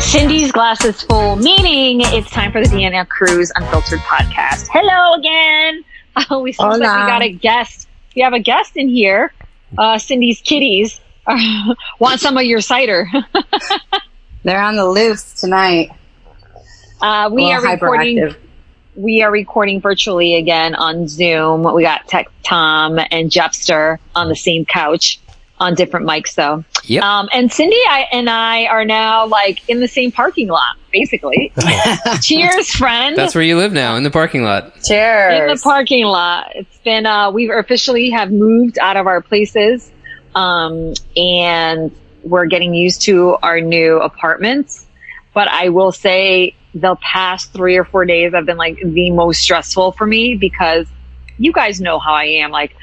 Cindy's glass is full, meaning it's time for the Deanna Cruz Unfiltered podcast. Hello again. Oh, we seem like we got a guest. We have a guest in here. Uh, Cindy's kitties uh, want some of your cider. They're on the loose tonight. Uh, we are recording. We are recording virtually again on Zoom. We got Tech Tom and Jeffster on the same couch on different mics though. Yep. Um, and Cindy I, and I are now like in the same parking lot, basically. Cheers, friend. That's where you live now, in the parking lot. Cheers. in the parking lot. It's been, uh, we officially have moved out of our places. Um, and we're getting used to our new apartments. But I will say the past three or four days have been like the most stressful for me because you guys know how I am. Like,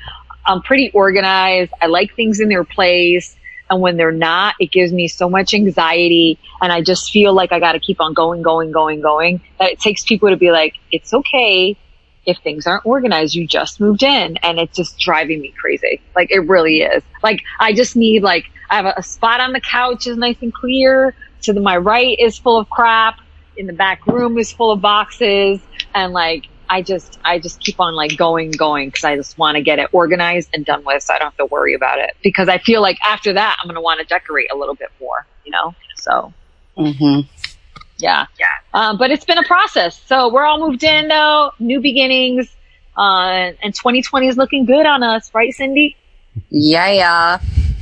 I'm pretty organized. I like things in their place. And when they're not, it gives me so much anxiety. And I just feel like I got to keep on going, going, going, going. That it takes people to be like, it's okay if things aren't organized. You just moved in and it's just driving me crazy. Like it really is. Like I just need like, I have a, a spot on the couch is nice and clear. To the, my right is full of crap. In the back room is full of boxes. And like, I just, I just keep on like going, going because I just want to get it organized and done with so I don't have to worry about it. Because I feel like after that, I'm going to want to decorate a little bit more, you know? So, Mm-hmm. yeah. Yeah. Um, but it's been a process. So we're all moved in though, new beginnings. Uh, and 2020 is looking good on us, right, Cindy? Yeah, yeah.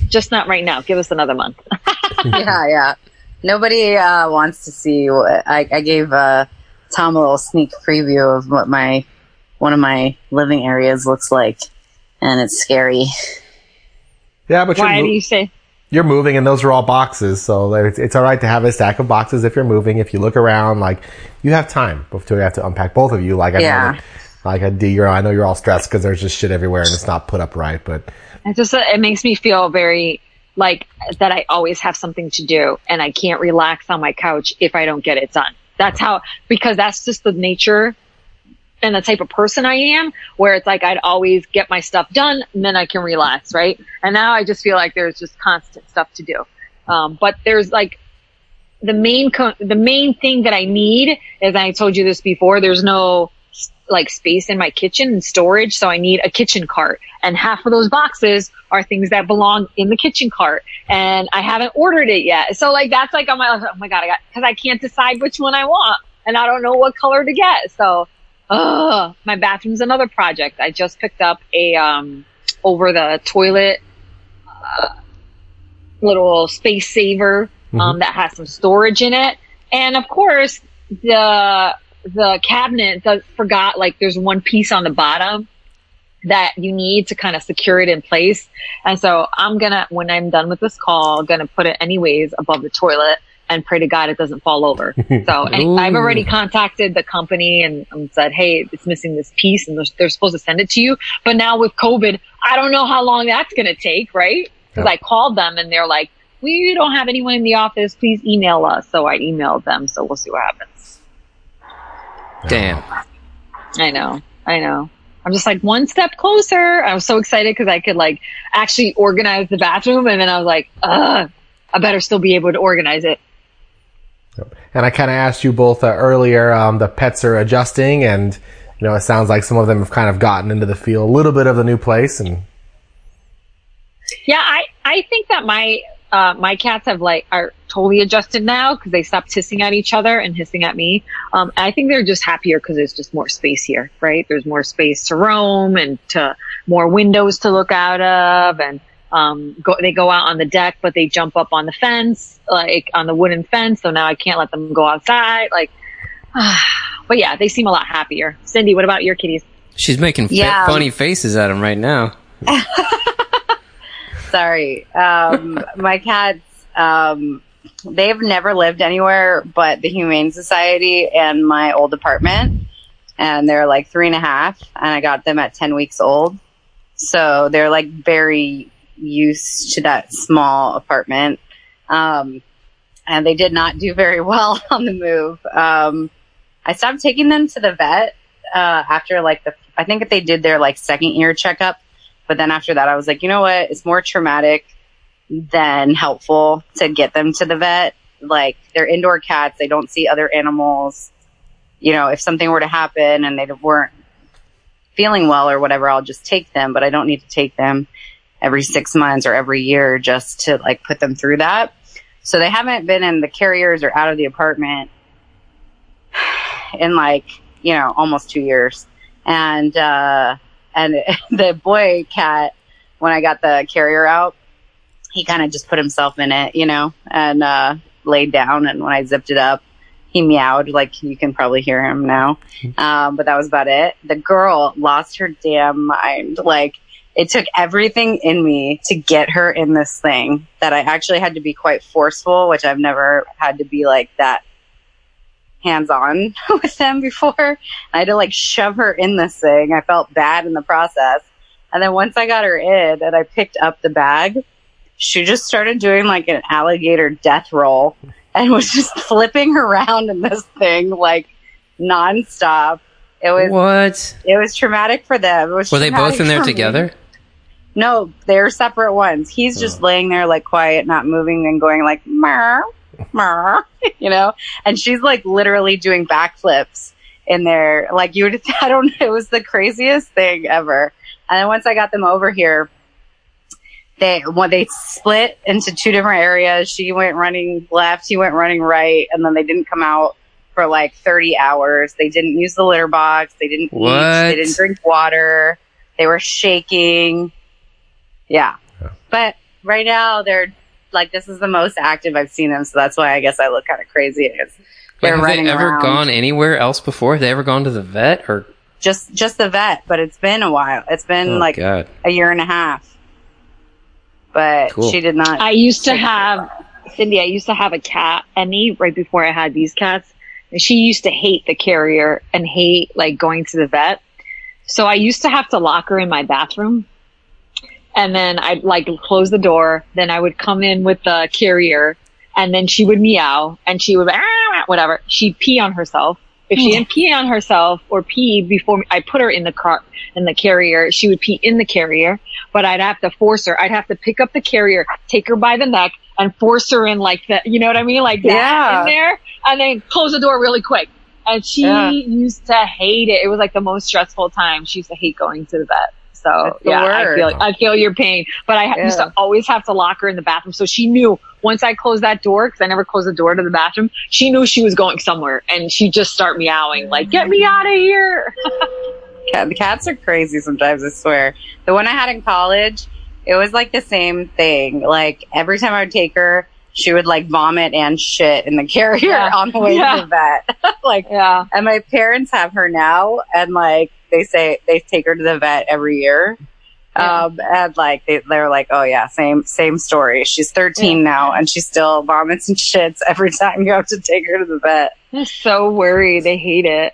Just not right now. Give us another month. yeah, yeah. Nobody uh, wants to see. What, I, I gave uh, Tom a little sneak preview of what my one of my living areas looks like, and it's scary. Yeah, but Why you're, do you say? you're moving and those are all boxes. So it's, it's all right to have a stack of boxes if you're moving. If you look around, like you have time before you have to unpack both of you. Like I Yeah. know that, like I do, you're, I know you're all stressed because there's just shit everywhere and it's not put up right. But It just, it makes me feel very like that I always have something to do and I can't relax on my couch if I don't get it done. That's how, because that's just the nature and the type of person I am where it's like I'd always get my stuff done and then I can relax, right? And now I just feel like there's just constant stuff to do. Um, but there's like the main, co- the main thing that I need is I told you this before, there's no like space in my kitchen and storage. So I need a kitchen cart and half of those boxes are things that belong in the kitchen cart and I haven't ordered it yet. So like that's like, I'm like, oh my God, I got, cause I can't decide which one I want and I don't know what color to get. So, uh, my bathroom's another project. I just picked up a, um, over the toilet, uh, little space saver, um, that has some storage in it. And of course, the, the cabinet does, forgot like there's one piece on the bottom that you need to kind of secure it in place. And so I'm gonna, when I'm done with this call, gonna put it anyways above the toilet and pray to God it doesn't fall over. So and I've already contacted the company and, and said, Hey, it's missing this piece and they're, they're supposed to send it to you. But now with COVID, I don't know how long that's gonna take, right? Cause Yep. I called them and they're like, we don't have anyone in the office. Please email us. So I emailed them. So we'll see what happens. Damn. I know. I know. I'm just like one step closer. I was so excited because I could like actually organize the bathroom. And then I was like, ugh, I better still be able to organize it. And I kind of asked you both uh, earlier. Um, the pets are adjusting, and you know it sounds like some of them have kind of gotten into the feel a little bit of the new place. And Yeah, I, I think that my, uh, my cats have like, are totally adjusted now because they stopped hissing at each other and hissing at me. Um, I think they're just happier because there's just more space here, right? There's more space to roam and to more windows to look out of and, um, go, they go out on the deck, but they jump up on the fence, like on the wooden fence. So now I can't let them go outside. Like, but yeah, they seem a lot happier. Cindy, what about your kitties? She's making fa- Yeah. funny faces at them right now. Sorry. Um, my cats, um, they've never lived anywhere but the Humane Society and my old apartment. And they're like three and a half, and I got them at 10 weeks old. So they're like very used to that small apartment. Um, and they did not do very well on the move. Um, I stopped taking them to the vet, uh, after like the, I think they did their like second year checkup. But then after that, I was like, you know what? It's more traumatic than helpful to get them to the vet. Like they're indoor cats. They don't see other animals. You know, if something were to happen and they weren't feeling well or whatever, I'll just take them, but I don't need to take them every six months or every year just to like put them through that. So they haven't been in the carriers or out of the apartment in like, you know, almost two years. And, uh, and the boy cat, when I got the carrier out, he kind of just put himself in it, you know, and, uh, laid down. And when I zipped it up, he meowed like you can probably hear him now. Um, but that was about it. The girl lost her damn mind. Like it took everything in me to get her in this thing that I actually had to be quite forceful, which I've never had to be like that hands on with them before. I had to like shove her in this thing. I felt bad in the process. And then once I got her in and I picked up the bag, she just started doing like an alligator death roll and was just flipping around in this thing like nonstop. It was What? it was traumatic for them. It was Were they both in there for me. together? No, they're separate ones. He's just oh. laying there like quiet, not moving and going like mer, mer, you know. And she's like literally doing backflips in there. Like you would, I don't. It was the craziest thing ever. And then once I got them over here, they when they split into two different areas. She went running left, he went running right, and then they didn't come out for like 30 hours. They didn't use the litter box. They didn't eat. They didn't drink water. They were shaking. Yeah. But right now they're like this is the most active I've seen them, so that's why I guess I look kind of crazy. Is they're have running they ever around. gone anywhere else before? Have they ever gone to the vet or? just just the vet, but it's been a while. It's been Oh like God! a year and a half. But Cool. she did not. I used to have Cindy. I used to have a cat, Emmy, right before I had these cats, and she used to hate the carrier and hate like going to the vet. So I used to have to lock her in my bathroom, and then I'd like close the door. Then I would come in with the carrier, and then she would meow, and she would "Ah," whatever. She'd pee on herself. If she hmm. didn't pee on herself or pee before I put her in the car in the carrier, she would pee in the carrier. But I'd have to force her. I'd have to pick up the carrier, take her by the neck, and force her in like that. You know what I mean? Like that Yeah. in there, and then close the door really quick. And she Yeah. used to hate it. It was like the most stressful time. She used to hate going to the vet. So yeah, I feel I feel your pain. But I ha- used to always have to lock her in the bathroom, so she knew once I closed that door because I never closed the door to the bathroom. She knew she was going somewhere, and she'd just start meowing like, "Get me out of here!" Cat, the cats are crazy sometimes, I swear. The one I had in college, it was like the same thing. Like every time I would take her, she would like vomit and shit in the carrier Yeah. on the way Yeah. to the vet. like, Yeah, and my parents have her now, and like they say they take her to the vet every year. Yeah. Um, and like they, they're like, oh yeah, same same story. She's 13 now, and she still vomits and shits every time you have to take her to the vet. they're so worried. They hate it.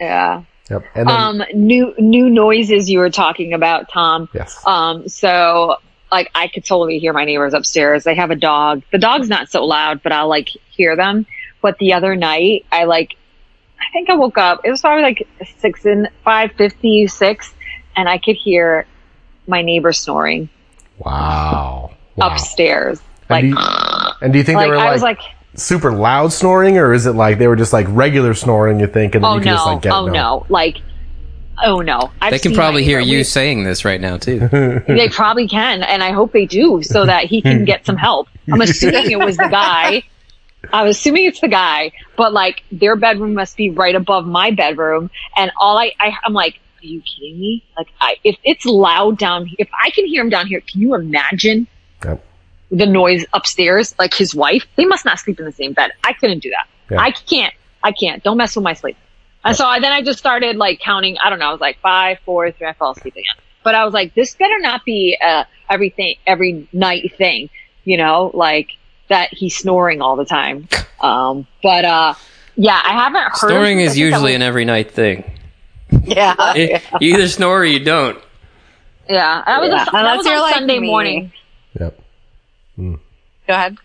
Yeah. Yep. And then, Um, new new noises you were talking about, Tom. yes. Um, so like I could totally hear my neighbors upstairs. They have a dog. The dog's not so loud, but I'll like hear them. But the other night, I like, I think I woke up. It was probably like six and five fifty six, and I could hear my neighbor snoring Wow. Wow. upstairs. And Like, do you, and do you think like they were I like, was like, super loud snoring, or is it like they were just like regular snoring? You think, and then oh you can no, just like get oh no, like, oh no. I've They can probably hear you We- saying this right now too. They probably can, and I hope they do, so that he can get some help. I'm assuming it was the guy. I was assuming it's the guy, but like their bedroom must be right above my bedroom, and all I, I I'm like, are you kidding me? Like, I if it's loud down, if I can hear him down here, can you imagine Yep. the noise upstairs? Like his wife, they must not sleep in the same bed. I couldn't do that. Yeah. I can't. I can't. Don't mess with my sleep. And so I, then I just started like counting. I don't know. I was like five, four, three. I fell asleep again. But I was like, this better not be uh, everything every night thing. You know, like that he's snoring all the time. Um, but uh, yeah, I haven't heard. Snoring is usually was- an every night thing. Yeah, Eh, You either snore or you don't. yeah. That was, Yeah, a, that was you're on like Sunday me. morning. Yep. go ahead.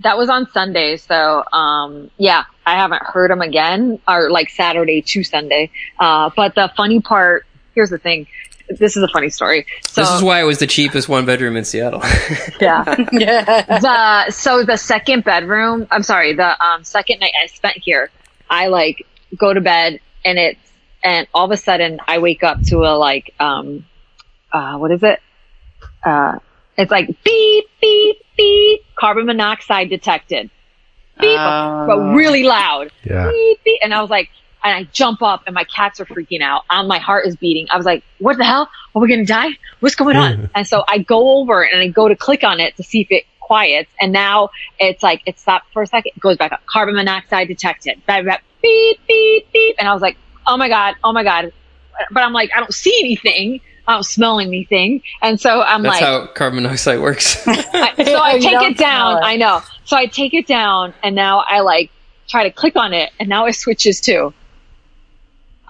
That was on Sunday. So, um, yeah, I haven't heard him again or like Saturday to Sunday. Uh, but the funny part, here's the thing. This is a funny story. So This is why it was the cheapest one bedroom in Seattle. yeah. the so the second bedroom i'm sorry the um second night i spent here i like go to bed and it's and all of a sudden i wake up to a like um uh what is it uh it's like beep beep beep carbon monoxide detected beep Oh. but really loud Yeah. beep, beep. And I was like, and I jump up and my cats are freaking out. And my heart is beating. I was like, what the hell? Are we going to die? What's going on? and so I go over and I go to click on it to see if it quiets. And now it's like, it stopped for a second. It goes back up. Carbon monoxide detected. Blah, blah, beep, beep, beep. And I was like, oh my God. Oh my God. But I'm like, I don't see anything. I don't smell anything. And so I'm That's like, That's how carbon monoxide works. I- so I take it down. it. I know. So I take it down, and now I like try to click on it, and now it switches to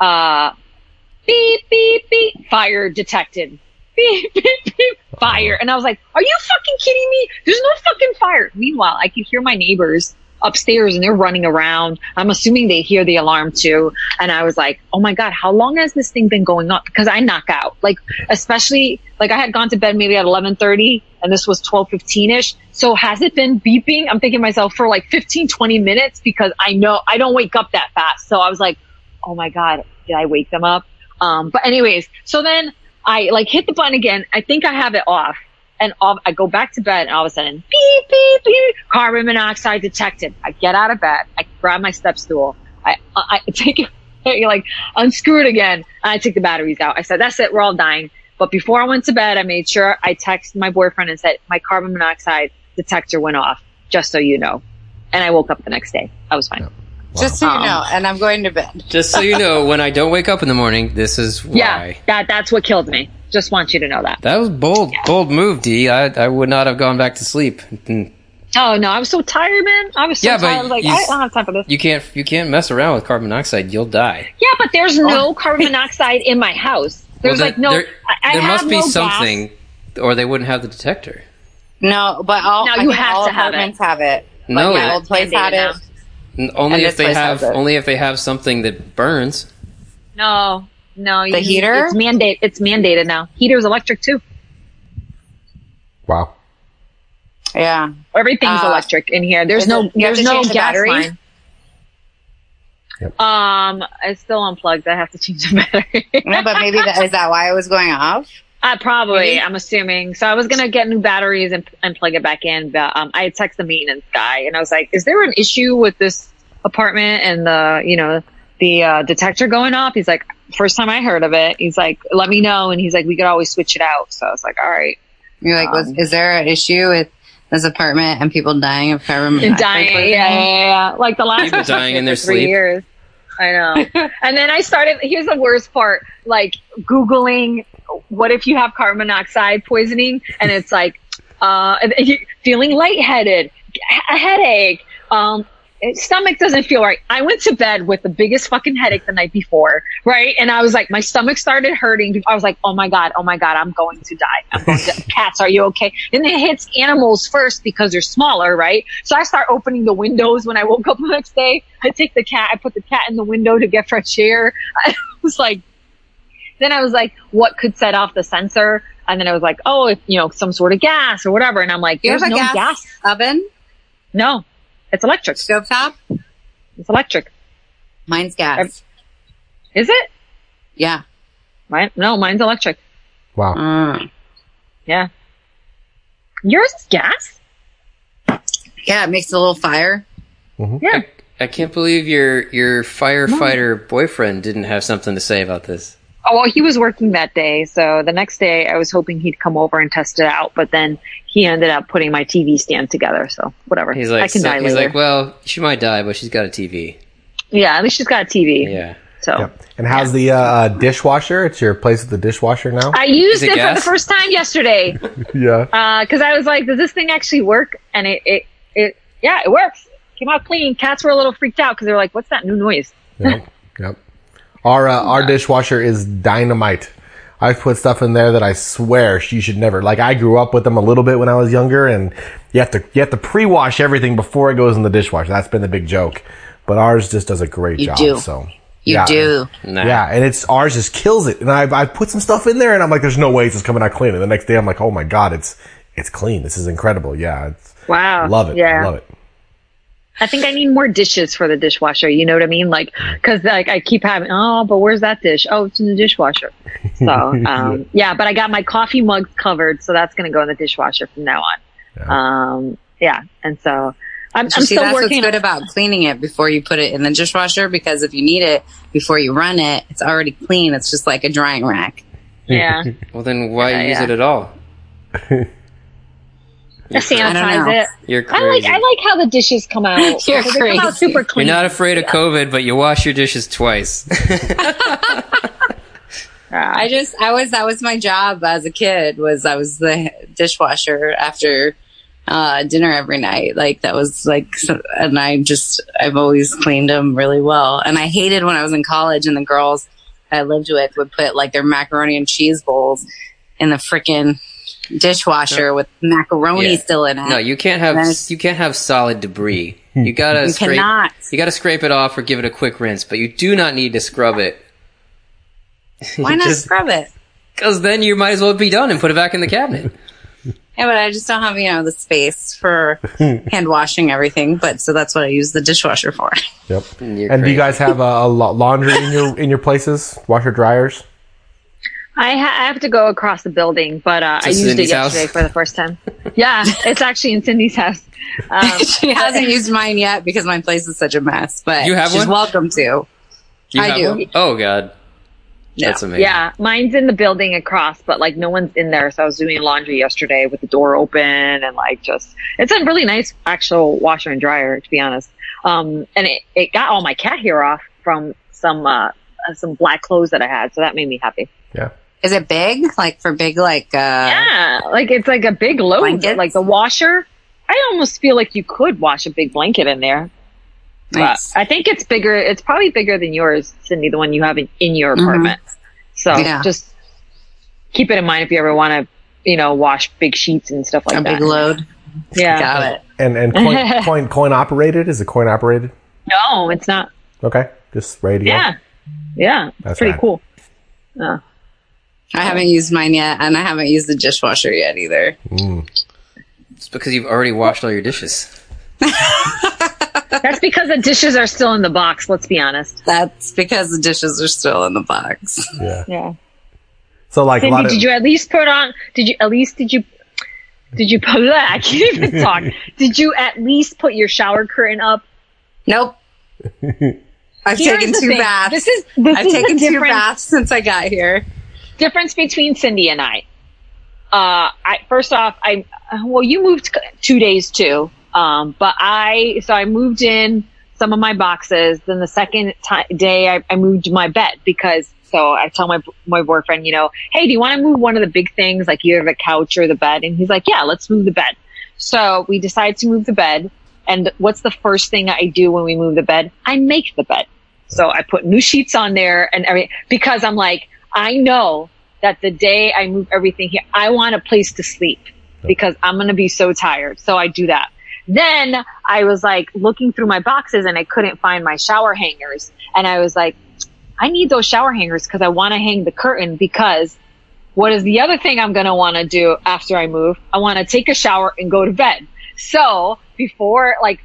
uh, beep beep beep, fire detected. Beep beep beep, fire. And I was like, "Are you fucking kidding me? There's no fucking fire." Meanwhile, I could hear my neighbors upstairs, and they're running around. I'm assuming they hear the alarm too. And I was like, "Oh my god, how long has this thing been going on?" Because I knock out, like especially like I had gone to bed maybe at 11:30 and this was 12:15 ish. So has it been beeping? I'm thinking myself for like 15 20 minutes because I know I don't wake up that fast. So I was like, "Oh my god, did I wake them up?" Um but anyways, so then I like hit the button again. I think I have it off. And off, I go back to bed and all of a sudden, beep, beep, beep, carbon monoxide detected. I get out of bed. I grab my step stool. I, I, I take it, like unscrew it again. And I take the batteries out. I said, that's it. We're all dying. But before I went to bed, I made sure I texted my boyfriend and said, my carbon monoxide detector went off, just so you know. And I woke up the next day. I was fine. Just so you Um, know, and I'm going to bed. Just so you know, when I don't wake up in the morning, this is why. Yeah, that, that's what killed me. Just want you to know that. That was bold, bold move, D. I, I would not have gone back to sleep. Mm. Oh no, I was so tired, man. I was so Yeah, tired. I was like, you I s- don't have time for this. You can't, you can't mess around with carbon monoxide. You'll die. Yeah, but there's no carbon monoxide in my house. There's Well, like no. there, I, I there must be no gas. something, or they wouldn't have the detector. No, but all, No, I you think have all to have it. apartments have it. No, like my it- old place had mandated it. N- Only if they have, only if they have something that burns. No, no. The you- heater? It's mandate. It's mandated now. Heater's electric too. Wow. Yeah. Everything's Uh, electric in here. There's no. it- there's no change the battery? Yep. Um, it's still unplugged. I have to change the battery. No, but maybe that is that why it was going off? Uh, probably, Maybe. I'm assuming. So I was gonna get new batteries and, and plug it back in, but um, I had texted the maintenance guy and I was like, "Is there an issue with this apartment and the, you know, the uh, detector going off?" He's like, first time I heard of it." He's like, "Let me know," and he's like, "We could always switch it out." So I was like, "All right." You're like, was, Um, is there an issue with this apartment and people dying of carbon monoxide dying, yeah, yeah, yeah, yeah. Like the last People dying in their three sleep. years. I know. and then I started. Here's the worst part: like googling, what if you have carbon monoxide poisoning? And it's like, uh, feeling lightheaded, a headache, um. Stomach doesn't feel right. I went to bed with the biggest fucking headache the night before, right? And I was like, my stomach started hurting. I was like, oh my God, oh my God, I'm going to die. I'm going to, cats, are you okay? And it hits animals first because they're smaller, right? So I start opening the windows when I woke up the next day. I take the cat, I put the cat in the window to get fresh air. I was like, then I was like, what could set off the sensor? And then I was like, oh, if, you know, some sort of gas or whatever. And I'm like, Do there's a no gas, gas. oven? No, it's electric. Stovetop? It's electric. Mine's gas. Is it? Yeah. Mine? No, mine's electric. Wow. Mm. Yeah. Yours is gas? Yeah, it makes a little fire. Yeah. I can't believe your your firefighter boyfriend didn't have something to say about this. Oh, well, he was working that day. So the next day I was hoping he'd come over and test it out, but then he ended up putting my TV stand together. So whatever. He's like, I can so- die he's later. like, well, she might die, but she's got a TV. yeah, at least she's got a TV. Yeah. So Yep. And how's the uh, uh, dishwasher? It's your place with the dishwasher now? I used it it, for the first time yesterday. yeah. because I was like, does this thing actually work? And it, it, it, yeah, it works. Came out clean. Cats were a little freaked out because they were like, what's that new noise? Yep. Yep. Our uh, our dishwasher is dynamite. I've put stuff in there that I swear you should never. Like I grew up with them a little bit when I was younger, and you have to you have to pre-wash everything before it goes in the dishwasher. That's been the big joke. But ours just does a great job. You job. do. So You Yeah. do. Nah. Yeah, and it's ours just kills it. And I I put some stuff in there, and I'm like, there's no way it's just coming out clean. And the next day, I'm like, oh my god, it's it's clean. This is incredible. Yeah, it's, Wow. love it. Yeah. I love it. I think I need more dishes for the dishwasher. You know what I mean? Like, cause like I keep having, oh, but where's that dish? Oh, it's in the dishwasher. So, um, yeah, but I got my coffee mugs covered. So that's going to go in the dishwasher from now on. Yeah. Um, yeah. And so I'm, You I'm see, still that's working. what's good about cleaning it before you put it in the dishwasher because if you need it before you run it, it's already clean. It's just like a drying rack. yeah. Well, then why Yeah, use yeah. it at all? I I don't sanitize it. You're I like. I like how the dishes come out. You're They come out crazy. super You're not afraid of COVID, but you wash your dishes twice. I just, I was, that was my job as a kid was I was the dishwasher after uh, dinner every night. Like that was like, and I just, I've always cleaned them really well. And I hated when I was in college and the girls I lived with would put like their macaroni and cheese bowls in the freaking dishwasher with macaroni Yeah. still in it. no, you can't have you can't have solid debris. Hmm. You gotta You scrape. cannot. You gotta scrape it off or give it a quick rinse, but you do not need to scrub it. Why not Just- scrub it? Because then you might as well be done and put it back in the cabinet. Yeah, but I just don't have, you know, the space for hand washing everything. But so that's what I use the dishwasher for. Yep. Mm, you're and do you guys have uh, a, a laundry in your in your places? Washer dryers? I, ha- I have to go across the building, but uh, I used Cindy's it yesterday house? for the first time. Yeah, it's actually in Cindy's house. Um, she hasn't used mine yet because my place is such a mess. But You have she's one? welcome to. You I do. one? Oh god, that's amazing. yeah, mine's in the building across, but like no one's in there. So I was doing laundry yesterday with the door open and like just it's a really nice actual washer and dryer to be honest. Um, and it, it got all my cat hair off from some uh some black clothes that I had, so that made me happy. Yeah. Is it big? Like for big, like uh, Yeah, like it's like a big load. Blankets? Like the washer, I almost feel like you could wash a big blanket in there. nice. But I think it's bigger. It's probably bigger than yours, Cindy, the one you have in, in your Mhm. apartment. So Yeah. just keep it in mind if you ever want to, you know, wash big sheets and stuff like a that. big load. Yeah. Got it. And and coin coin, coin operated? Is it coin operated? No, it's not. Okay. Just ready to go. Yeah. Yeah. That's pretty rad. cool. Yeah. I haven't used mine yet, and I haven't used the dishwasher yet either. Mm. It's because you've already washed all your dishes. That's because the dishes are still in the box. Let's be honest. That's because the dishes are still in the box. Yeah. Yeah. So like a Cindy, lot of did you at least put on? Did you at least did you? Did you put that? I can't even talk. Did you at least put your shower curtain up? Nope. I've Here's taken two thing. baths. This is this I've is taken two baths since I got here. Difference between Cindy and I. Uh, I first off, I well, you moved two days too, um, but I so I moved in some of my boxes. Then the second ti day, I, I moved my bed because so I tell my my boyfriend, you know, hey, do you want to move one of the big things like either the couch or the bed? And he's like, yeah, let's move the bed. So we decide to move the bed. And what's the first thing I do when we move the bed? I make the bed. So I put new sheets on there and everything because I'm like, I know that the day I move everything here, I want a place to sleep because I'm going to be so tired. So I do that. Then I was like looking through my boxes and I couldn't find my shower hangers. And I was like, I need those shower hangers because I want to hang the curtain because what is the other thing I'm going to want to do after I move? I want to take a shower and go to bed. So before like,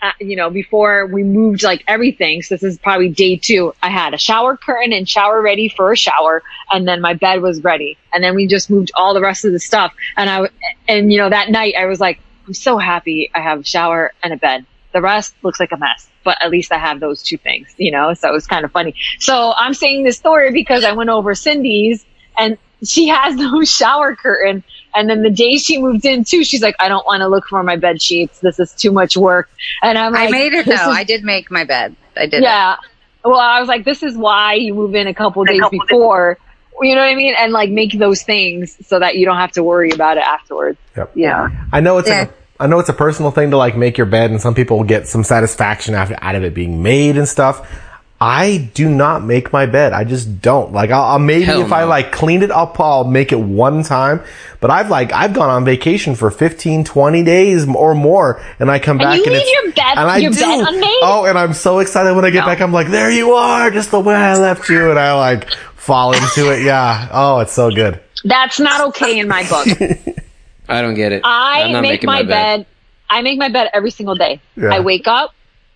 uh, you know, before we moved like everything, so this is probably day two, I had a shower curtain and shower ready for a shower. And then my bed was ready. And then we just moved all the rest of the stuff. And I, and you know, that night I was like, I'm so happy I have a shower and a bed. The rest looks like a mess, but at least I have those two things, you know, so it was kind of funny. So I'm saying this story because I went over Cindy's and she has no shower curtain. And then the day she moved in too, she's like, I don't want to look for my bed sheets. This is too much work. And I'm like, I made it though. is- I did make my bed. I did. yeah. Well, I was like, this is why you move in a couple days couple days- before. You know what I mean? And like make those things so that you don't have to worry about it afterwards. Yep. Yeah. I know it's Yeah. like a, I know it's a personal thing to like make your bed, and some people get some satisfaction after out of it being made and stuff. I do not make my bed. I just don't. Like, I'll, I'll maybe Hell if I like clean it up, I'll make it one time. But I've like, I've gone on vacation for 15, 20 days or more and I come And back you and leave it's, your bed- and I your do. bed unmade? Oh, and I'm so excited when I get No. back. I'm like, there you are, just the way I left you. And I like fall into it. Yeah. Oh, it's so good. That's not okay in my book. I don't get it. I'm not make making my, bed. I make my bed every single day. Yeah. I wake up,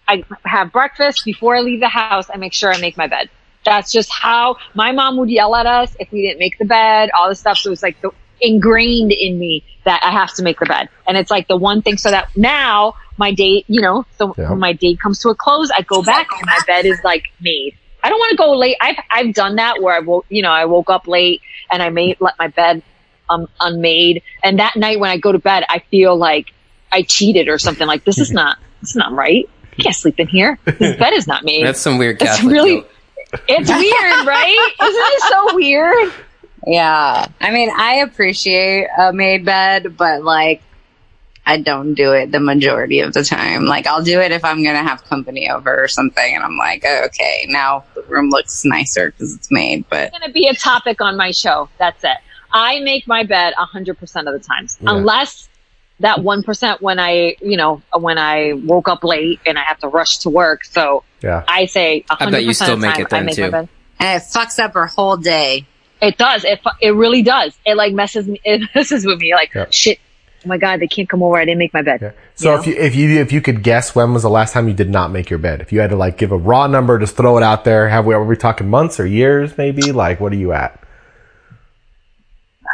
I have breakfast before I leave the house. I make sure I make my bed. That's just how my mom would yell at us if we didn't make the bed, all this stuff. So it's like the, ingrained in me that I have to make the bed. And it's like the one thing so that now my date, you know, so Yeah. when my date comes to a close, I go back and my bed is like made. I don't want to go late. I've, I've done that where I woke, you know, I woke up late and I made, let my bed, um, unmade. And that night when I go to bed, I feel like I cheated or something like this is not, it's not right. I can't sleep in here. This bed is not made. That's some weird It's really- guilt. It's weird, right? Isn't it so weird? Yeah. I mean, I appreciate a made bed, but like, I don't do it the majority of the time. Like, I'll do it if I'm going to have company over or something. And I'm like, oh, okay, now the room looks nicer because it's made. But It's going to be a topic on my show. That's it. I make my bed 100% of the times. Yeah. Unless that 1% when I, you know, when I woke up late and I have to rush to work. So Yeah. I say 100% I bet you still of make time it then, I make too. my bed. and it fucks up her whole day. It does. It, it really does. It like messes me, it messes with me like, Yeah. shit. Oh my God, they can't come over. I didn't make my bed. Yeah. So You if you if you if you could guess when was the last time you did not make your bed? If you had to like give a raw number, just throw it out there. Have we are we talking months or years maybe? Like what are you at?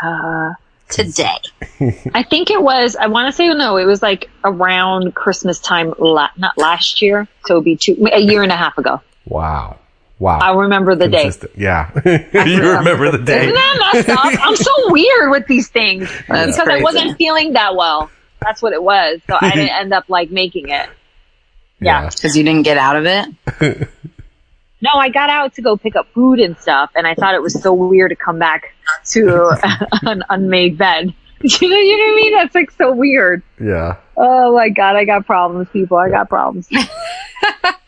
Uh, Today. I think it was, I want to say, no, it was like around Christmas time, la- not last year. So it'd be two, a year and a half ago. Wow. Wow. I remember the day. Yeah. you remember the day. Isn't that messed up? I'm so weird with these things That's because I wasn't feeling that well. That's what it was. So I didn't end up like making it. Yeah. Because you didn't get out of it. No, I got out to go pick up food and stuff, and I thought it was so weird to come back to an unmade bed. You know, you know what I mean? That's like so weird. Yeah. Oh my god, I got problems, people. I got problems.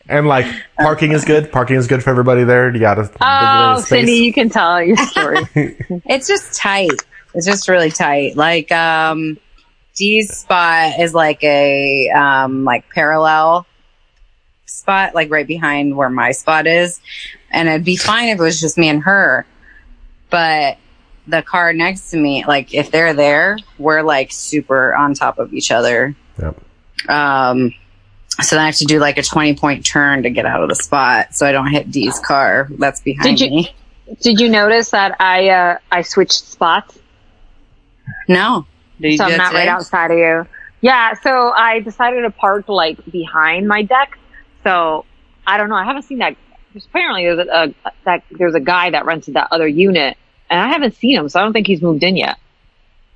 And like parking is good. Parking is good for everybody there. You got a Oh, space. Cindy, you can tell your story. It's just tight. It's just really tight. Like, um, Dee's spot is like a, um, like parallel spot, like right behind where my spot is. And it'd be fine if it was just me and her. But the car next to me, like if they're there, we're like super on top of each other. Yep. Um, so then I have to do like a 20 point turn to get out of the spot so I don't hit Dee's car that's behind Did you- me. Did you notice that I uh, I switched spots? No. Did you so I'm that not right outside of you. Yeah, so I decided to park like behind my deck. So I don't know. I haven't seen that. There's apparently there's a, a that there's a guy that rented that other unit, and I haven't seen him. So I don't think he's moved in yet.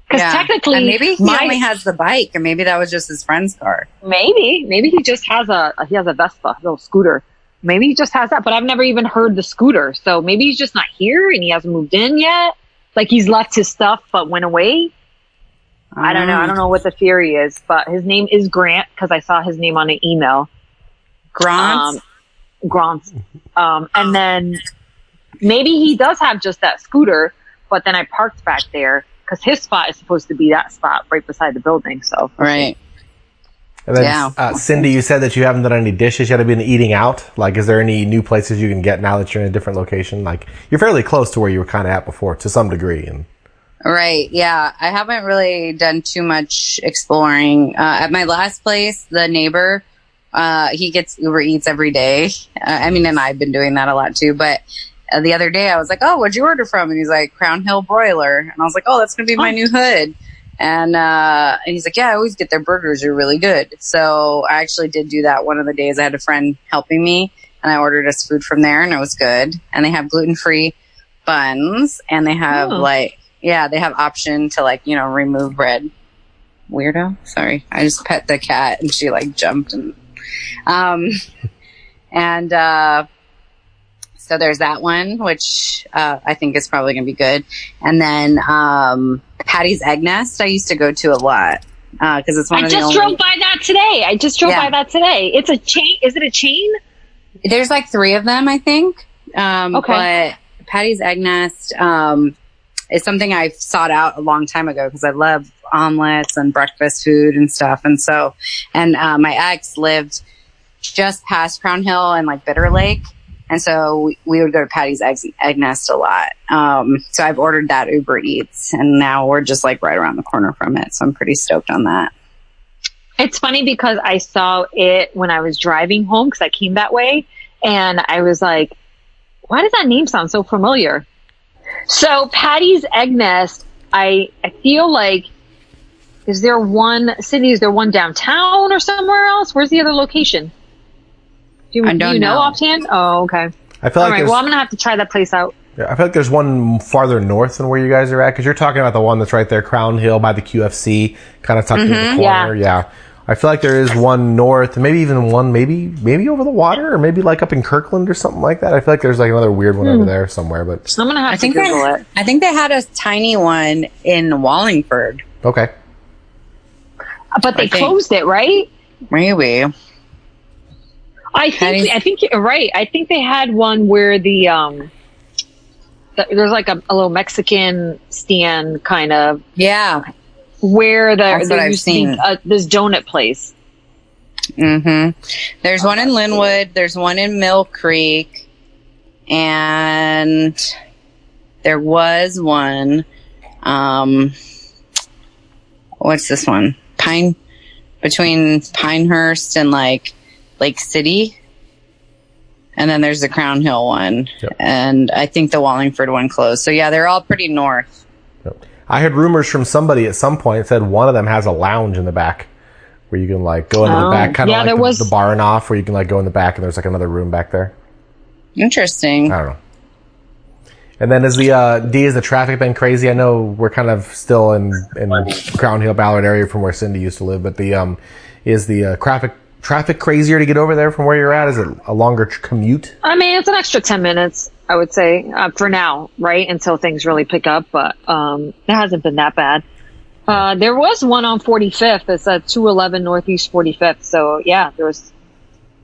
Because Yeah. technically, And maybe he my, only has the bike, and maybe that was just his friend's car. maybe maybe he just has a he has a Vespa, a little scooter. Maybe he just has that, but I've never even heard the scooter. So maybe he's just not here and he hasn't moved in yet. Like he's left his stuff but went away. I don't know. I don't know what the theory is, but his name is Grant because I saw his name on an email. Grant. Um, Grant. Um, and then maybe he does have just that scooter, but then I parked back there because his spot is supposed to be that spot right beside the building. So right. And then, Yeah. uh, Cindy, you said that you haven't done any dishes yet. Have been eating out? Like, is there any new places you can get now that you're in a different location? Like, you're fairly close to where you were kind of at before, to some degree. And Right. Yeah. I haven't really done too much exploring. Uh, at my last place, the neighbor, uh, he gets Uber Eats every day. Uh, I mean, and I've been doing that a lot too, but uh, the other day I was like, Oh, what'd you order from? And he's like, Crown Hill Broiler. And I was like, Oh, that's going to be my Oh. new hood. And, uh, and he's like, yeah, I always get their burgers. They're really good. So I actually did do that one of the days. I had a friend helping me and I ordered us food from there and it was good. And they have gluten free buns and they have Oh. like, yeah, they have option to like, you know, remove bread. Weirdo. Sorry. I just pet the cat and she like jumped and, um, and, uh, so there's that one, which, uh, I think is probably going to be good. And then, um, Patty's Egg Nest, I used to go to a lot. Uh, cause it's one I of the just only, drove by that today. I just drove Yeah. by that today. It's a chain. Is it a chain? There's like three of them, I think. Um, Okay. But Patty's Egg Nest um, is something I've sought out a long time ago because I love omelets and breakfast food and stuff. And so, and uh, my ex lived just past Crown Hill and like Bitter Lake. And so we, we would go to Patty's Egg, Egg Nest a lot. Um, so I've ordered that Uber Eats and now we're just like right around the corner from it. So I'm pretty stoked on that. It's funny because I saw it when I was driving home because I came that way and I was like, why does that name sound so familiar? So Patty's Egg Nest, I, I feel like, is there one city? Is there one downtown or somewhere else? Where's the other location? Do you, I do don't you know, know. offhand? Oh, okay. I feel All like right. there's, Well, I'm gonna have to try that place out. yeah, I feel like there's one farther north than where you guys are at because you're talking about the one that's right there, Crown Hill by the QFC, kind of tucked in the mm-hmm, corner. Yeah. I feel like there is one north, maybe even one, maybe maybe over the water, or maybe like up in Kirkland or something like that. I feel like there's like another weird one over hmm. there somewhere. But I'm gonna have I to think Google they, it. I think they had a tiny one in Wallingford. okay, But they I think- closed it, right? Maybe. I think I think you're right. I think they had one where the um th- there's like a, a little Mexican stand kind of Yeah. where there, That's what there I've used to seen. uh, this donut place. Mm hmm There's one in Lynnwood. There's one in Mill Creek, and there was one. Um, what's this one? Pine between Pinehurst and like Lake City. And then there's the Crown Hill one, Yep. and I think the Wallingford one closed. So yeah, they're all pretty north. I heard rumors from somebody at some point said one of them has a lounge in the back where you can like go into the Oh, back, kind of yeah, like there the, was- the bar and off, where you can like go in the back and there's like another room back there. Interesting. I don't know. And then is the uh, D has the traffic been crazy? I know we're kind of still in in Crown Hill Ballard area from where Cindy used to live, but the um is the uh, traffic traffic crazier to get over there from where you're at? Is it a longer commute? I mean, it's an extra ten minutes, I would say, uh, for now, right? Until things really pick up, but um, it hasn't been that bad. Uh, there was one on 45th. It's at 211 Northeast 45th. So yeah, there was.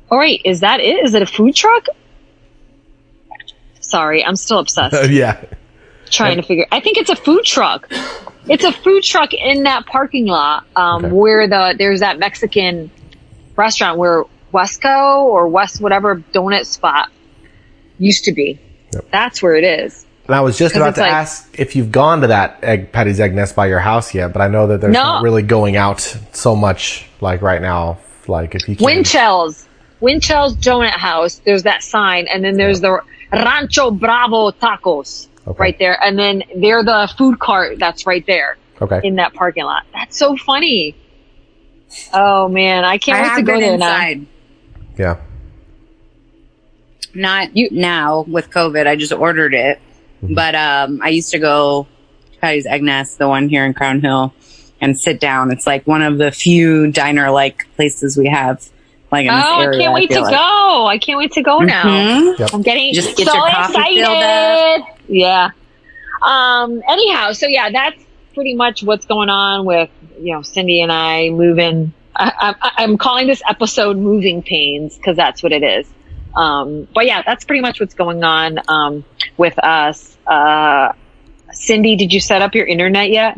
All right, is that it? Is it a food truck? Sorry, I'm still obsessed. yeah. trying to figure. I think it's a food truck. It's a food truck in that parking lot um, Okay. where the there's that Mexican restaurant where Wesco or West whatever donut spot used to be. Yep. That's where it is. And I was just about to like- ask if you've gone to that egg Patty's Egg Nest by your house yet, but I know that there's No. not really going out so much like right now. Like if you can, Winchells, Winchells Donut House. There's that sign, and then there's the Rancho Bravo Tacos Okay. right there, and then they're the food cart that's right there. okay, in that parking lot. That's so funny. Oh man, I can't I wait to go been there now. inside. yeah, Not you now with COVID. I just ordered it, but um, I used to go to Patty's Egg Nest, the one here in Crown Hill, and sit down. It's like one of the few diner-like places we have. Like in this Oh, I can't wait to like. go. I can't wait to go now. Mhm. Yep. I'm getting Just get so your excited. Yeah. Um, anyhow, so yeah, that's pretty much what's going on with, you know, Cindy and I moving. I, I, I'm calling this episode moving pains because that's what it is. Um, but yeah, that's pretty much what's going on, um, with us. Uh, Cindy, did you set up your internet yet?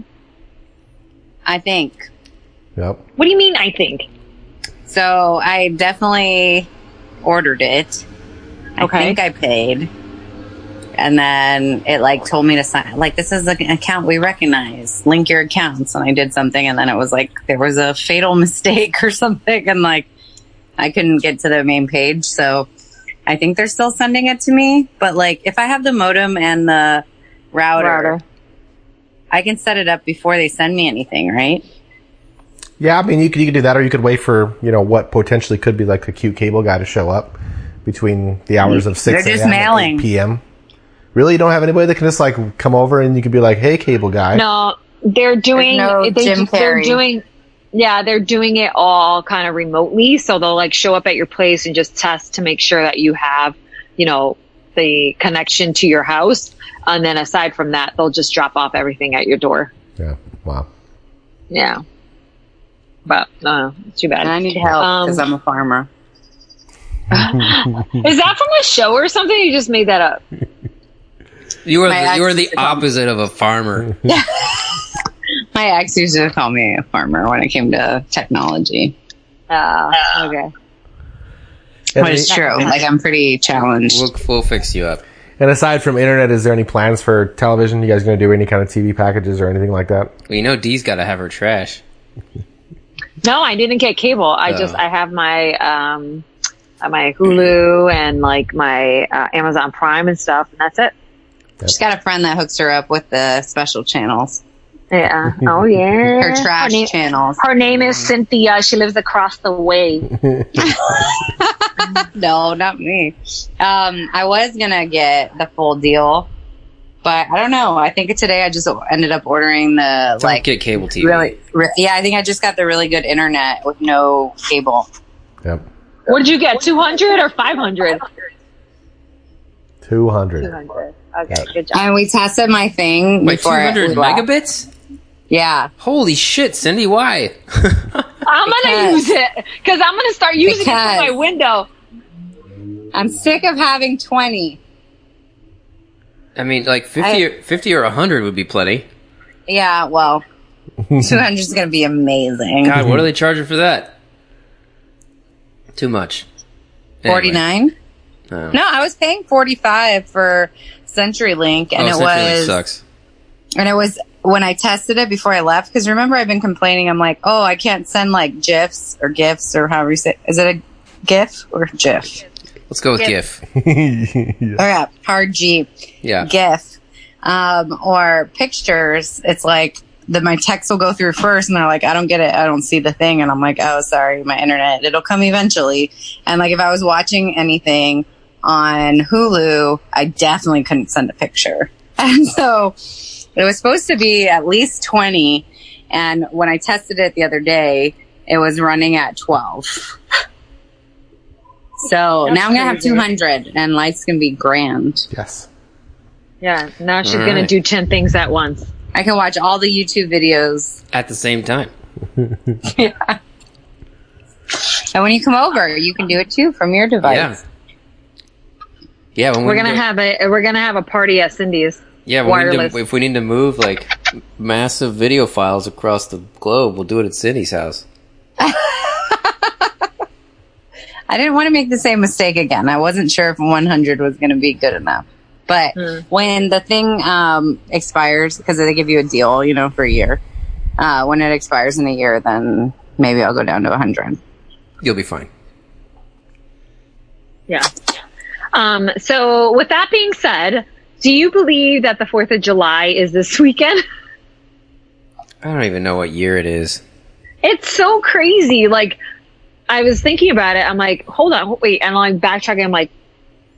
I think yep. What do you mean? I think. So. I definitely ordered it. I Okay. think I paid. And then it like told me to sign, like, this is an account we recognize. Link your accounts. And I did something and then it was like, there was a fatal mistake or something. And like, I couldn't get to the main page. So I think they're still sending it to me. But like, if I have the modem and the router, Router. I can set it up before they send me anything, right? Yeah, I mean, you could you could do that, or you could wait for you know what potentially could be like a cute cable guy to show up between the hours of six They're just a.m. and mailing. 8 p.m. Really, you don't have anybody that can just like come over and you could be like, "Hey, cable guy." No, they're doing. no they, Jim they're Carrey. doing. Yeah, they're doing it all kind of remotely. So they'll like show up at your place and just test to make sure that you have, you know, the connection to your house. And then aside from that, they'll just drop off everything at your door. Yeah. Wow. Yeah. But no, too bad. And I need help Um, because I'm a farmer. Is that from a show or something? You just made that up. You are the, you are the used me- opposite of a farmer. My ex used to call me a farmer when it came to technology. Uh, okay. But it's true. Like I'm pretty challenged. We'll, we'll fix you up. and aside from internet, is there any plans for television? You guys going to do any kind of TV packages or anything like that? Well, you know, Dee's got to have her trash. No, I didn't get cable. I Oh. just I have my um uh, my Hulu and like my uh, Amazon Prime and stuff, and that's it. She's got a friend that hooks her up with the special channels. Yeah. Oh yeah. Her trash name, channels. her name is Cynthia. She lives across the way. No, not me. Um, I was gonna get the full deal, but I don't know. I think today I just ended up ordering the Don't like get cable TV. really, re- yeah. I think I just got the really good internet with no cable. Yep. What did you get? Two hundred or five hundred? 200. Two hundred. Okay, good job. And we tested my thing Wait, before 200 we left. megabits? Yeah, Holy shit, Cindy, why? I'm gonna use it because I'm gonna start using it Because- from my window. I'm sick of having twenty. I mean, like 50, I- or, 50 or 100 would be plenty. Yeah, well, two hundred is gonna be amazing. God, what are they charging for that? Too much. Anyway. Forty nine. No. Oh. No, I was paying forty five for CenturyLink, and oh, it CenturyLink was sucks. And it was when I tested it before I left, because remember I've been complaining. I'm like, oh, I can't send like GIFs or GIFs or however you say. Is it a GIF or GIF? Let's go with Gif. GIF. Oh yeah, hard G Yeah. GIF, um, or pictures. It's like the my text will go through first, and they're like, I don't get it. I don't see the thing, and I'm like, oh, sorry, my internet. It'll come eventually. And like if I was watching anything on Hulu, I definitely couldn't send a picture. And so it was supposed to be at least 20. And when I tested it the other day, it was running at 12. So That's now I'm going to have 200 and life's going to be grand. Yes. Yeah. Now she's All gonna right. do ten things at once. I can watch all the YouTube videos. At the same time. yeah. And when you come over, you can do it too from your device. Yeah. Yeah, when We're we gonna need have a we're gonna have a party at Cindy's. yeah, we need wireless. to, if we need to move like massive video files across the globe, we'll do it at Cindy's house. I didn't want to make the same mistake again. I wasn't sure if 100 was going to be good enough. But when the thing um, expires, because they give you a deal, you know, for a year, uh, when it expires in a year, then maybe I'll go down to 100. You'll be fine. Yeah. Um, so with that being said, do you believe that the Fourth of July is this weekend? I don't even know what year it is. It's so crazy. Like, I was thinking about it. I'm like, hold on, wait. And I'm like backtracking. I'm like,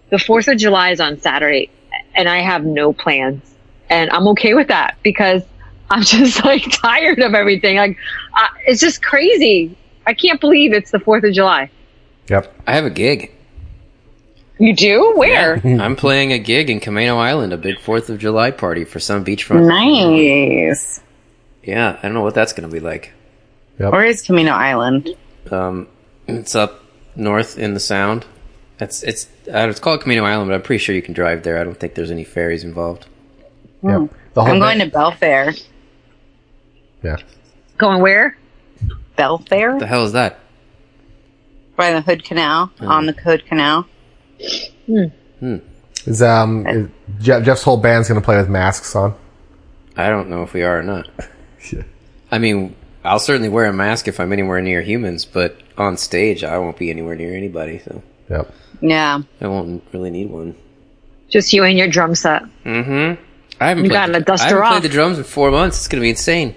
the 4th of July is on Saturday and I have no plans. And I'm okay with that because I'm just like tired of everything. Like, uh, it's just crazy. I can't believe it's the 4th of July. Yep. I have a gig. You do? Where? I'm playing a gig in Camano Island, a big Fourth of July party for some beachfront. Nice. Yeah, I don't know what that's going to be like. Where is Camano Island? Um, it's up north in the Sound. It's it's uh, it's called Camano Island, but I'm pretty sure you can drive there. I don't think there's any ferries involved. Yep. The whole I'm going to Belfair. Yeah. Going where? Belfair? What the hell is that? By the Hood Canal, on the Hood Canal. Is um is Jeff, Jeff's whole band's gonna play with masks on? I don't know if we are or not. yeah. I mean, I'll certainly wear a mask if I'm anywhere near humans, but on stage, I won't be anywhere near anybody, so Yep. Yeah. I won't really need one. Just you and your drum set. Mm-hmm. I haven't You played gotta the, dust I her haven't off. played the drums in four months. It's gonna be insane.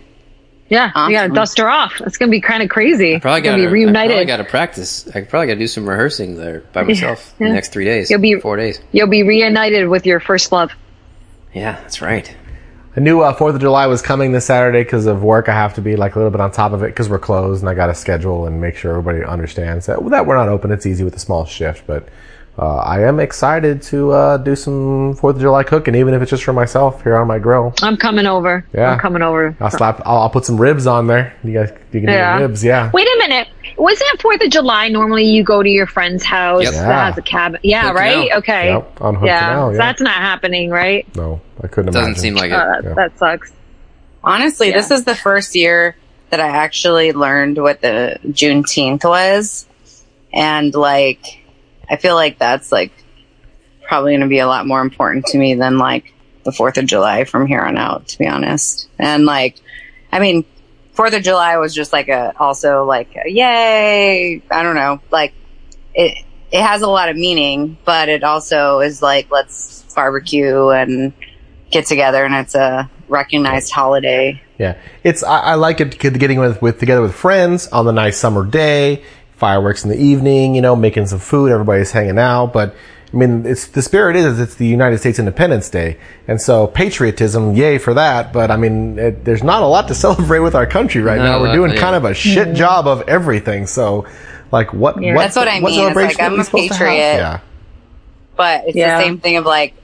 Yeah, you gotta dust her off. It's gonna be kind of crazy. Probably It's gonna be to reunited. Probably got to practice. I probably got to do some rehearsing there by myself Yeah. the next three days. You'll be- four days. You'll be reunited with your first love. Yeah, that's right. I knew uh, Fourth of July was coming this Saturday because of work. I have to be like a little bit on top of it because we're closed, and I got to schedule and make sure everybody understands that that we're not open. It's easy with a small shift, but uh, I am excited to uh, do some Fourth of July cooking, even if it's just for myself here on my grill. I'm coming over. Yeah. I'm coming over. I'll slap. I'll, I'll put some ribs on there. You guys, you can Yeah. do ribs. Yeah. Wait a minute. Wasn't it Fourth of July? Normally, you go to your friend's house Yep. that Yeah. has a cabin. Yeah, Hood right. Canal. Okay. Yep, on Hood yeah, Canal, so yeah. that's not happening, right? No, I couldn't Doesn't imagine. seem like it. Uh, that, Yeah. that sucks. Honestly, Yeah. this is the first year that I actually learned what the Juneteenth was. And like, I feel like that's like probably going to be a lot more important to me than like the 4th of July from here on out, to be honest. And like, I mean, 4th of July was just like a, also like, a yay. I don't know. Like, it, it has a lot of meaning, but it also is like, let's barbecue and get together and it's a recognized holiday. Yeah, it's I, I like it getting with, with together with friends on the nice summer day, fireworks in the evening, you know, making some food, everybody's hanging out. But I mean, it's the spirit is it's the United States Independence Day, and so patriotism, yay for that. But I mean, it, there's not a lot to celebrate with our country right Not now. We're lot, doing yeah. kind of a shit mm-hmm. job of everything. So, like, what? Yeah. what That's what I what mean. It's celebration like, I'm a supposed to have? patriot. Yeah, but it's Yeah. the same thing of like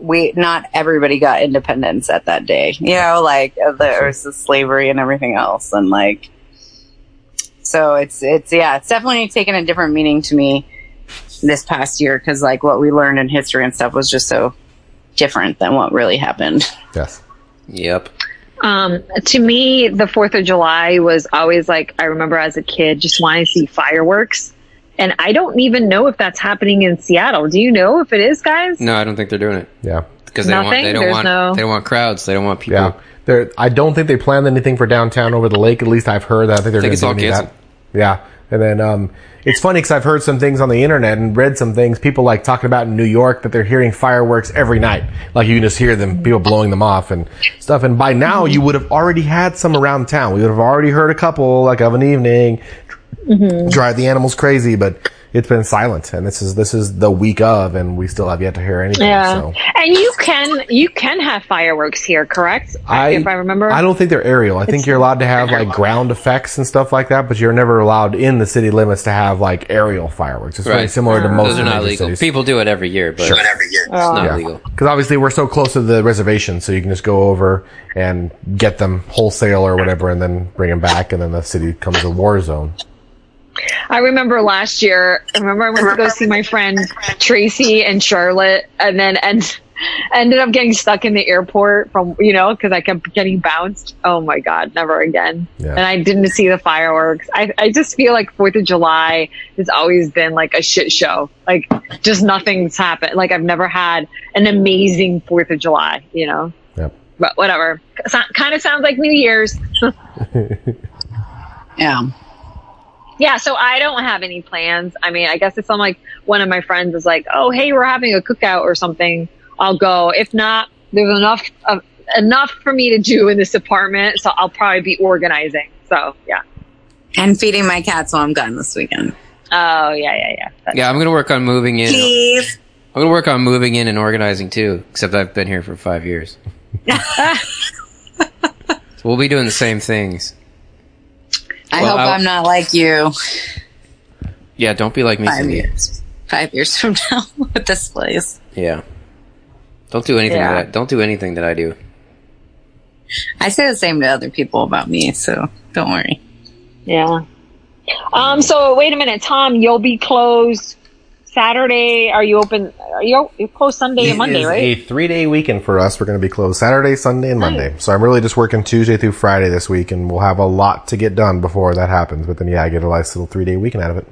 we not everybody got independence at that day you know like there was the slavery and everything else and like so it's it's yeah it's definitely taken a different meaning to me this past year because like what we learned in history and stuff was just so different than what really happened yes, Yep. Um, to me, the Fourth of July was always like I remember as a kid just wanting to see fireworks, and I don't even know if that's happening in Seattle. Do you know if it is, guys? No, I don't think they're doing it yeah. because they don't want Nothing? they don't There's want no- they don't want crowds. They don't want people. Yeah, there. I don't think they planned anything for downtown over the lake. At least I've heard that. I think they're going it's to do all any that. Yeah, and then um, it's funny because I've heard some things on the internet and read some things. People like talking about in New York that they're hearing fireworks every night. Like you can just hear them, people blowing them off and stuff. And by now you would have already had some around town. We would have already heard a couple like of an evening. Drive the animals crazy, but it's been silent. And this is this is the week of, and we still have yet to hear anything. Yeah, So. and you can you can have fireworks here, correct? I, if I remember, I don't think they're aerial. I think you're allowed to have like ground effects and stuff like that, but you're never allowed in the city limits to have like aerial fireworks. It's very Right. similar to most Those are not legal. cities. People do it every year, but every year it's not oh. Yeah. legal. Because obviously we're so close to the reservation, so you can just go over and get them wholesale or whatever, and then bring them back, and then the city becomes a war zone. I remember last year. I remember I went to go see my friend Tracy and Charlotte, and then and ended up getting stuck in the airport from you know because I kept getting bounced. Oh my god, never again. Yeah. And I didn't see the fireworks. I I just feel like Fourth of July has always been like a shit show. Like just nothing's happened. Like I've never had an amazing Fourth of July. You know, Yep. but whatever. So, kind of sounds like New Year's. yeah Yeah, so I don't have any plans. I mean, I guess if I'm like one of my friends is like, "Oh, hey, we're having a cookout or something," I'll go. If not, there's enough of enough for me to do in this apartment, so I'll probably be organizing. So yeah. and feeding my cats while i'm gone this weekend Oh yeah, yeah, yeah. That's- Yeah, I'm gonna work on moving in. please I'm gonna work on moving in and organizing too. Except I've been here for five years. so we'll be doing the same things. I Well, hope I'll- i'm not like you Yeah, don't be like me. five years five years from now with this place Yeah. Don't do anything. Yeah. That I, don't do anything that I do. i say the same to other people about me so don't worry Yeah. Um. So wait a minute, Tom. You'll be closed Saturday. Are you open? Are you you're closed Sunday and Monday, It is right? a three day weekend for us. We're going to be closed Saturday, Sunday, and Monday. So I'm really just working Tuesday through Friday this week, and we'll have a lot to get done before that happens. But then, yeah, I get a nice little three day weekend out of it.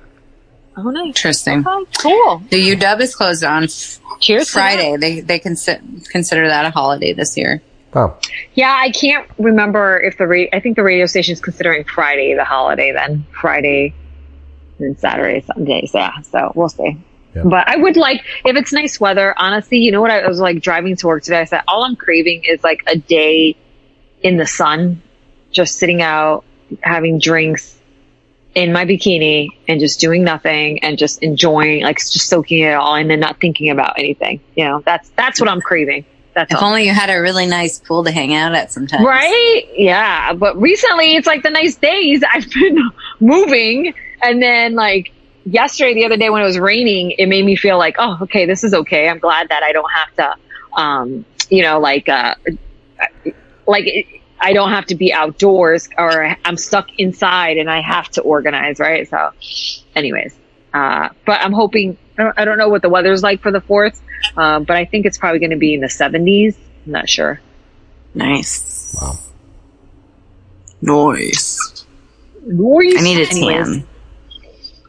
Oh, nice. interesting Oh, cool. the uw is closed on Cheers. friday they they consi- consider that a holiday this year Oh, Yeah, I can't remember if the ra- I think the radio station is considering Friday the holiday then Friday and Saturday Sunday. So yeah, so we'll see. Yeah. But I would like if it's nice weather. Honestly, you know what? I was like driving to work today. I said all I'm craving is like a day in the sun, just sitting out, having drinks in my bikini and just doing nothing and just enjoying, like just soaking it all in and not thinking about anything. You know, that's that's what I'm craving. That's if all. only you had a really nice pool to hang out at sometimes Right? Yeah. But recently it's like the nice days I've been moving and then like yesterday, the other day when it was raining, it made me feel like, oh, okay, this is okay. I'm glad that I don't have to, um, you know, like, uh, like it, I don't have to be outdoors or I'm stuck inside and I have to organize, right? So, anyways, uh, but I'm hoping. I don't, I don't know what the weather's like for the fourth, uh, but I think it's probably going to be in the 70s. I'm not sure. Nice. Wow. Nice. Noise. I need a Anyways. tan.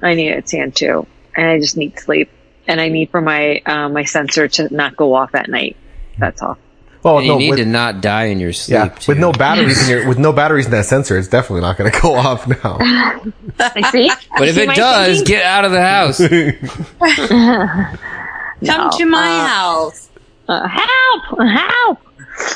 I need a tan too, and I just need sleep, and I need for my uh, my sensor to not go off at night. That's all. Well, And you no, need with, to not die in your sleep. yeah, too. with no batteries in your with no batteries in that sensor, it's definitely not going to go off now. I see. But if See it does, thinking? get out of the house. Come to my house. Uh, help! Help!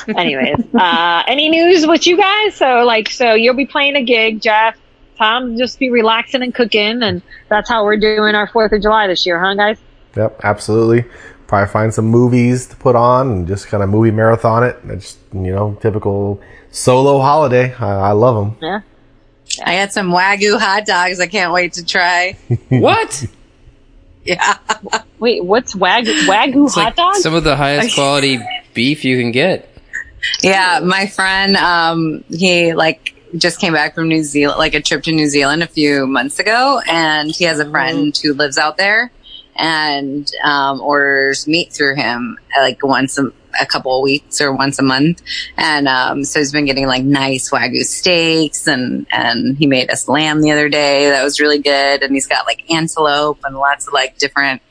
Anyways, uh, any news with you guys? So, like, so you'll be playing a gig, Jeff. Tom just be relaxing and cooking, and that's how we're doing our Fourth of July this year, huh, guys? yep, absolutely. Probably find some movies to put on and just kind of movie marathon it. It's you know typical solo holiday. I, I love them. Yeah. I got some Wagyu hot dogs I can't wait to try. what? Yeah. Wait, what's wag wagyu It's hot like dogs? some of the highest quality beef you can get. Yeah, my friend, um, he like just came back from New Zealand, like a trip to New Zealand a few months ago, and he has a friend who lives out there and um, orders meat through him uh, like once a, a couple of weeks or once a month, and um, so he's been getting like nice wagyu steaks, and and he made us lamb the other day. That was really good, and he's got like antelope and lots of like different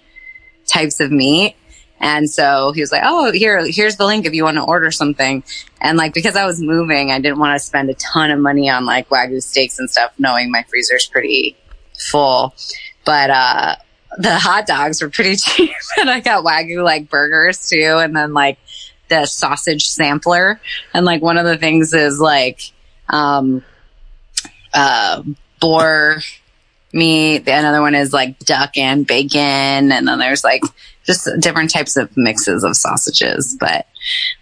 types of meat. And so he was like, "Oh, here, here's the link if you want to order something." And like because I was moving, I didn't want to spend a ton of money on like wagyu steaks and stuff, knowing my freezer's pretty full. But uh the hot dogs were pretty cheap, and I got wagyu like burgers too, and then like the sausage sampler. And like one of the things is like um uh boar meat. The another one is like duck and bacon, and then there's like just different types of mixes of sausages. But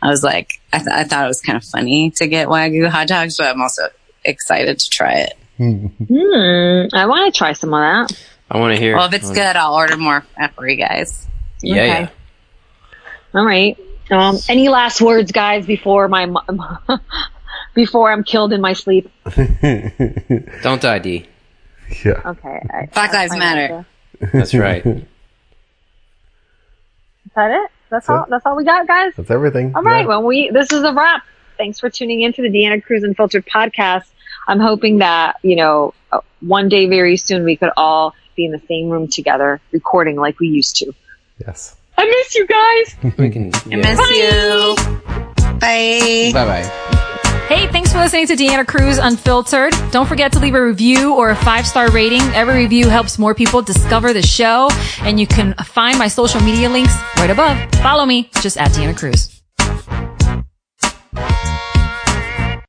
I was like, I, th- I thought it was kind of funny to get wagyu hot dogs, but I'm also excited to try it. Hmm, I want to try some of that. I want to hear. Well, if it's good, I'll order more for you guys. Yeah, Okay. yeah. All right. Um, any last words, guys, before my mo- before I'm killed in my sleep? Don't die, D. Yeah. Okay. I, Black Lives I- I Matter. That's right. Is that it? That's That's all. it. That's all we got, guys. That's everything. All right. Yeah. Well, we this is a wrap. Thanks for tuning in to the Deanna Cruz Unfiltered podcast. I'm hoping that you know uh, one day very soon we could all be in the same room together recording like we used to. yes. I miss you guys. We can. I miss you. Bye. Bye bye. Hey, thanks for listening to Deanna Cruz Unfiltered. Don't forget to leave a review or a five star rating. Every review helps more people discover the show. And you can find my social media links right above. Follow me, just at Deanna Cruz.